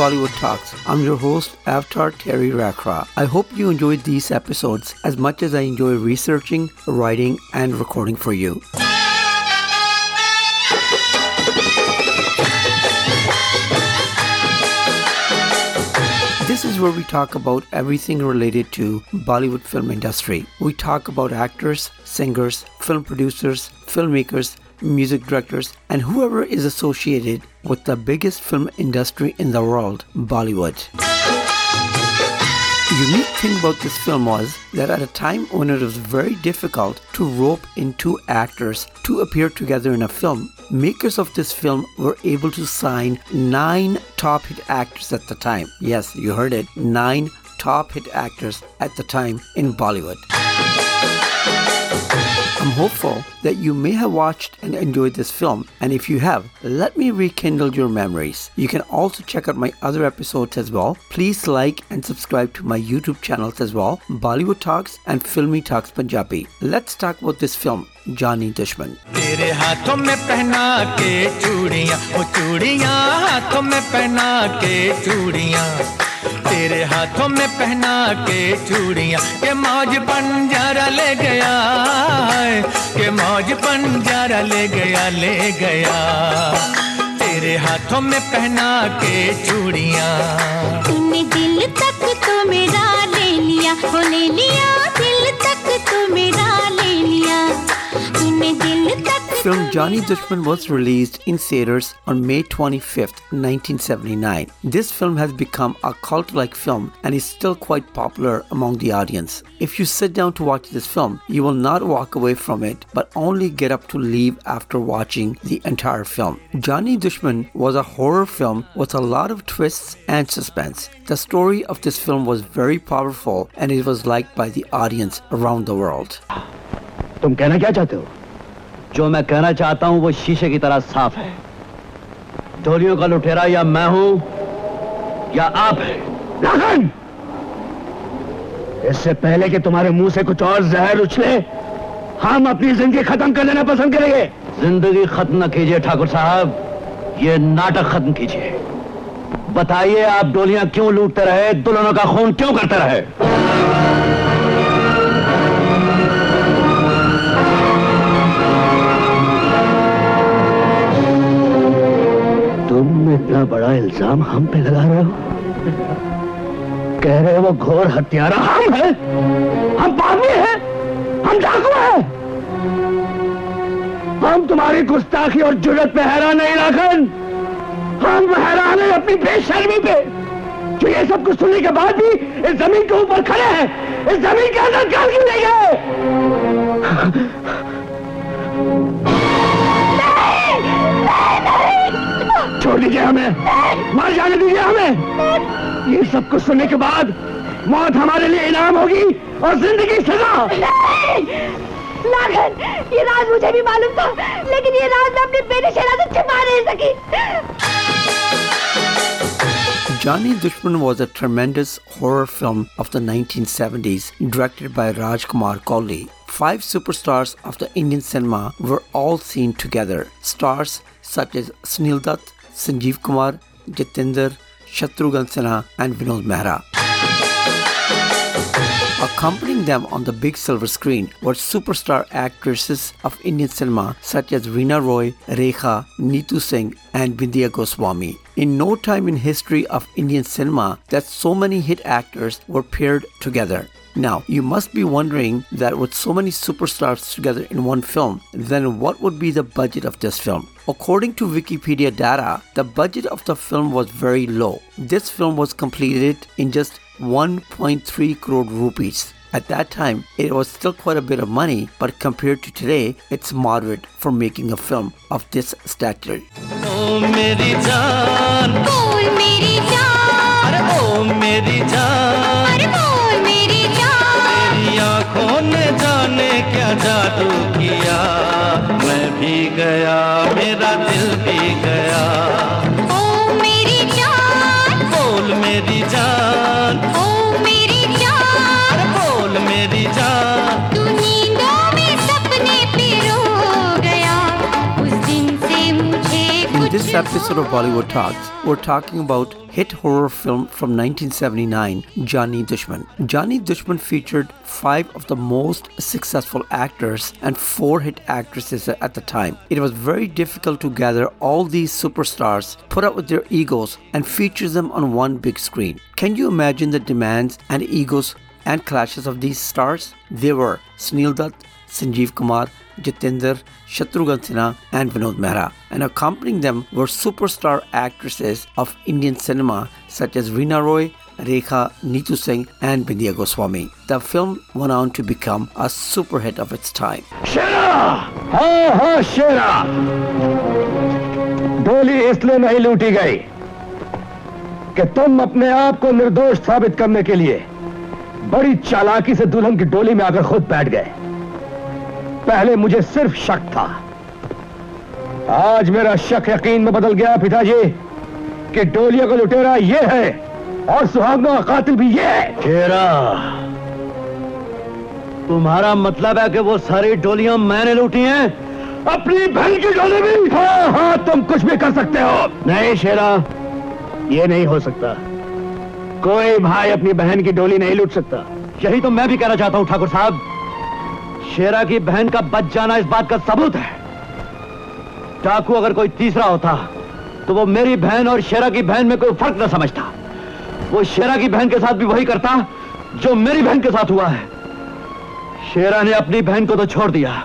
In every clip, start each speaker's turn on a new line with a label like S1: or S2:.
S1: Bollywood Talks. I'm your host, Avatar Terry Rakra. I hope you enjoyed these episodes as much as I enjoy researching, writing, and recording for you. This is where we talk about everything related to Bollywood film industry. We talk about actors, singers, film producers, filmmakers, music directors, and whoever is associated with the biggest film industry in the world, Bollywood. The unique thing about this film was that at a time when it was very difficult to rope in two actors to appear together in a film, makers of this film were able to sign nine top hit actors at the time. Yes, you heard it, nine top hit actors at the time in Bollywood. I'm hopeful that you may have watched and enjoyed this film, and if you have, let me rekindle your memories. You can also check out my other episodes as well. Please like and subscribe to my YouTube channels as well, Bollywood Talks and Filmi Talks Panjabi. Let's talk about this film, Jaani Dushman.
S2: तेरे हाथों में पहना के चूड़ियां वो चूड़ियां हाथों में पहना के चूड़ियां तेरे हाथों में पहना के चूड़ियां के मौज बन जरा ले गया के मौज बंजारा ले गया ले गया। तेरे हाथों में पहना के चूड़िया।
S3: तूने दिल तक तो मेरा ले लिया वो ले लिया, दिल तक तो मेरा ले लिया। तूने दिल तक
S1: film Jaani Dushman was released in theaters on May 25, 1979. This film has become a cult like film and is still quite popular among the audience. If you sit down to watch this film, you will not walk away from it but only get up to leave after watching the entire film. Jaani Dushman was a horror film with a lot of twists and suspense. The story of this film was very powerful and it was liked by the audience around the world.
S4: तुम कहना क्या चाहते हो
S5: जो मैं कहना चाहता हूँ वो शीशे की तरह साफ़ है। ढोलियों का लुटेरा या मैं हूँ, या आप हैं।
S4: इससे पहले कि तुम्हारे मुँह से कुछ और जहर उछले, हम अपनी ज़िंदगी खत्म कर लेना पसंद करेंगे।
S5: ज़िंदगी खत्म न कीजिए, ठाकुर साहब। ये नाटक खत्म कीजिए। बताइए आप डोलियाँ क्यों लूटते रहे, दुल्हनों का खून क्यों करते रहे?
S4: तुम इतना बड़ा इल्ज़ाम हम पे लगा रहे हो? कह रहे हो वो घोर हत्यारा हम हैं। हम पापी हैं। हम डाकू हैं। हम तुम्हारी गुस्ताखी और जुरत पे हैरान नहीं लाखन हम हैरान है अपनी बेशर्मी पे। जो ये सब कुछ सुनने के बाद भी इस ज़मीन के ऊपर खड़े हैं। इस ज़मीन के अंदर क्यों नहीं गए दीजिए हमें मार जाने दीजिए हमें ये सब कुछ सुनने के बाद मौत हमारे लिए इनाम होगी और ज़िंदगी सजा
S3: लागन ये राज मुझे भी मालूम था लेकिन ये राज मैं अपनी बेटी शहरा से छिपा नहीं सकी
S1: Johnny Dushman was a tremendous horror film of the 1970s, directed by Rajkumar Kohli. Five superstars of the Indian cinema were all seen together. Stars such as Sunil Dutt, Sanjeev Kumar Jeetendra Shatrughan Sinha and Vinod Mehra. Accompanying them on the big silver screen were superstar actresses of Indian cinema such as Reena Roy, Rekha, Neetu Singh, and Bindiya Goswami. In no time in history of Indian cinema that so many hit actors were paired together. Now, you must be wondering that with so many superstars together in one film, then what would be the budget of this film? According to Wikipedia data, the budget of the film was very low. This film was completed in just 1.3 crore rupees. At that time, it was still quite a bit of money, but compared to today, it's moderate for making a film of this stature.
S2: ओ मेरी जान
S3: बोल मेरी जान
S2: अरे ओ मेरी जान
S3: अरे बोल मेरी जान
S2: तेरी आंखों ने जाने क्या जादू किया मैं भी गया मेरा दिल भी गया
S1: this episode of Bollywood Talks, we're talking about hit horror film from 1979, Jaani Dushman. Jaani Dushman featured five of the most successful actors and four hit actresses at the time. It was very difficult to gather all these superstars, put up with their egos, and feature them on one big screen. Can you imagine the demands and egos and clashes of these stars? They were Sunil Dutt, Sanjeev Kumar, Jitendra, Shatrughan Sinha, and Vinod Mehra. And accompanying them were superstar actresses of Indian cinema such as Reena Roy, Rekha, Neetu Singh, and Bindya Goswami. The film went on to become a super hit of its time.
S4: शेरा हाँ हाँ शेरा डोली इसलिए नहीं लूटी गई कि तुम अपने आप को निर्दोष साबित करने के लिए बड़ी चालाकी से दुल्हन की डोली में आकर खुद बैठ गए पहले मुझे सिर्फ़ शक था। आज मेरा शक यकीन में बदल गया पिताजी कि डोलिया का लुटेरा ये है और सुहागनों का कातिल भी ये है।
S5: शेरा तुम्हारा मतलब है कि वो सारी डोलियाँ मैंने लूटी हैं?
S4: अपनी बहन की डोली भी? हाँ हाँ तुम कुछ भी कर सकते हो।
S5: नहीं शेरा ये नहीं हो सकता। कोई भाई अपनी बहन की डोली नहीं लूट सकता। यही तो मैं भी कहना चाहता हूँ ठाकुर साहब। शेरा की बहन का बच जाना इस बात का सबूत है। डाकू अगर कोई तीसरा होता तो वो मेरी बहन और शेरा की बहन में कोई फ़र्क न समझता। वो शेरा की बहन के साथ भी वही करता जो मेरी बहन के साथ हुआ है। शेरा ने अपनी बहन को तो छोड़ दिया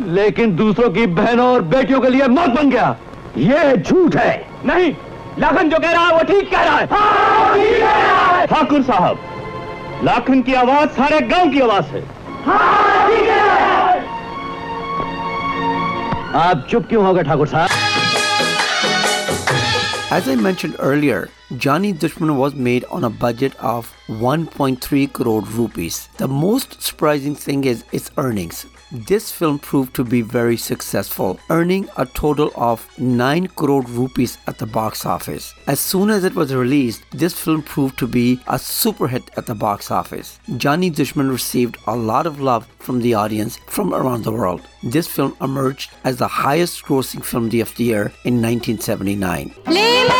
S5: लेकिन दूसरों की बहनों और बेटियों के लिए मौत बन गया।
S4: ये झूठ है।
S5: नहीं लाखन जो कह रहा है वो ठीक कह रहा है। ठाकुर साहब लाखन की आवाज़ सारे गाँव की आवाज़ है आप चुप क्यों हो गए ठाकुर साहब?
S1: As I mentioned earlier, Jaani Dushman was made on a budget of 1.3 crore rupees. The most surprising thing is its earnings. This film proved to be very successful, earning a total of 9 crore rupees at the box office. As soon as it was released, this film proved to be a super hit at the box office. Jaani Dushman received a lot of love from the audience from around the world. This film emerged as the highest grossing film of the year in 1979.
S3: ले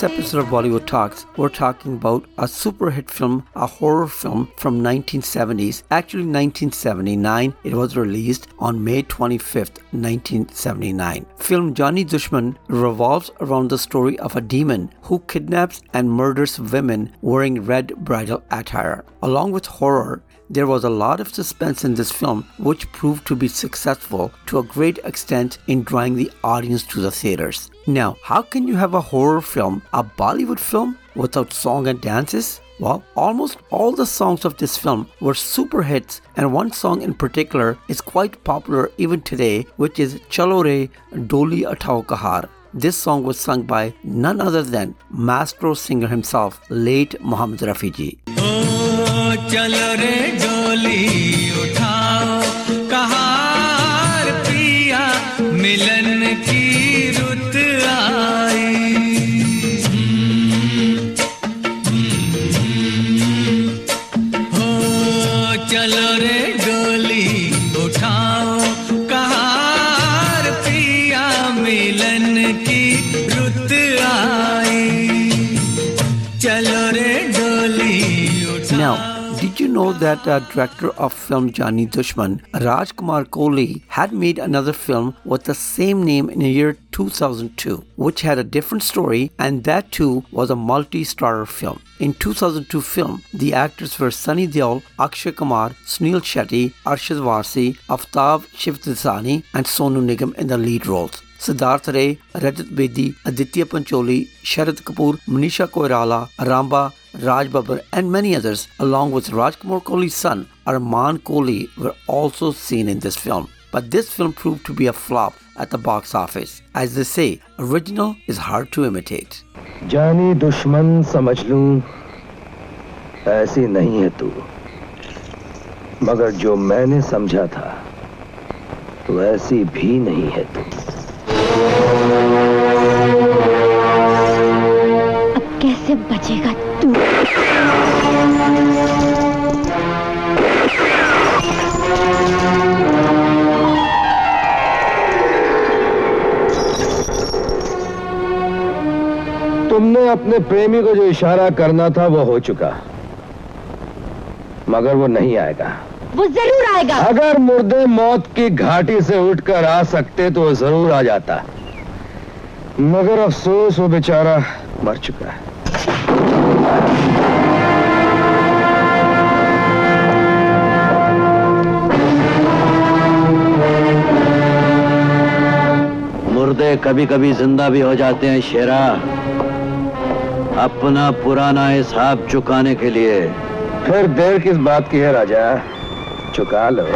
S1: this episode of Bollywood Talks, we're talking about a super hit film, a horror film from 1970s. Actually, 1979. It was released on May 25th, 1979. Film Jaani Dushman revolves around the story of a demon who kidnaps and murders women wearing red bridal attire. Along with horror, there was a lot of suspense in this film, which proved to be successful to a great extent in drawing the audience to the theaters. Now, how can you have a horror film, a Bollywood film, without song and dances? Well, almost all the songs of this film were super hits, and one song in particular is quite popular even today, which is Chalo Re Doli Uthao Kahar. This song was sung by none other than maestro singer himself, late Muhammad Rafi ji.
S2: चलो रे डोली उठाओ कहार पिया मिलन
S1: that uh, director of film Jaani Dushman, Rajkumar Kohli, had made another film with the same name in the year 2002, which had a different story, and that too was a multi-starrer film. In 2002 film, the actors were Sunny Deol, Akshay Kumar, Sunil Shetty, Arshad Warsi, Aftab Shivdasani, and Sonu Nigam in the lead roles. Siddharth Ray, Rajat Bedi, Aditya Pancholi, Sharad Kapoor, Manisha Koirala, Rambha, Raj Babbar, and many others, along with Rajkumar Kohli's son, Arman Kohli, were also seen in this film. but this film proved to be a flop at the box office. As they say, original is hard to imitate.
S4: जानी दुश्मन समझ लूं ऐसी नहीं है तू मगर जो मैंने समझा था वैसी भी नहीं है तू
S3: कैसे बचेगा तू।
S4: तुमने अपने प्रेमी को जो इशारा करना था वो हो चुका। मगर वो नहीं आएगा।
S3: वो ज़रूर आएगा।
S4: अगर मुर्दे मौत की घाटी से उठकर आ सकते तो वो ज़रूर आ जाता। मगर अफसोस वो बेचारा मर चुका है।
S5: मुर्दे कभी कभी ज़िंदा भी हो जाते हैं, शेरा। अपना पुराना हिसाब चुकाने के लिए।
S4: फिर देर किस बात की है, राजा? चुका लो।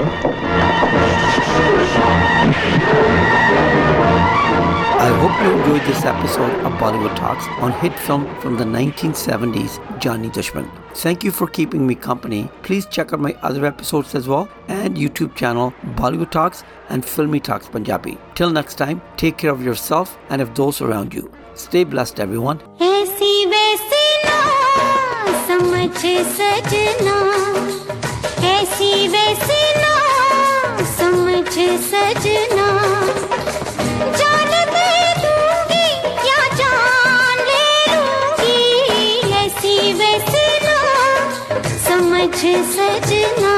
S1: I hope you enjoyed this episode of Bollywood Talks on hit film from the 1970s, Jaani Dushman. Thank you for keeping me company. Please check out my other episodes as well and YouTube channel Bollywood Talks and Filmi Talks Panjabi. Till next time, take care of yourself and of those around you. Stay blessed, everyone.
S3: सजना सजना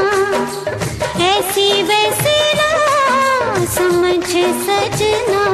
S3: ऐसी वैसी ना समझ सजना।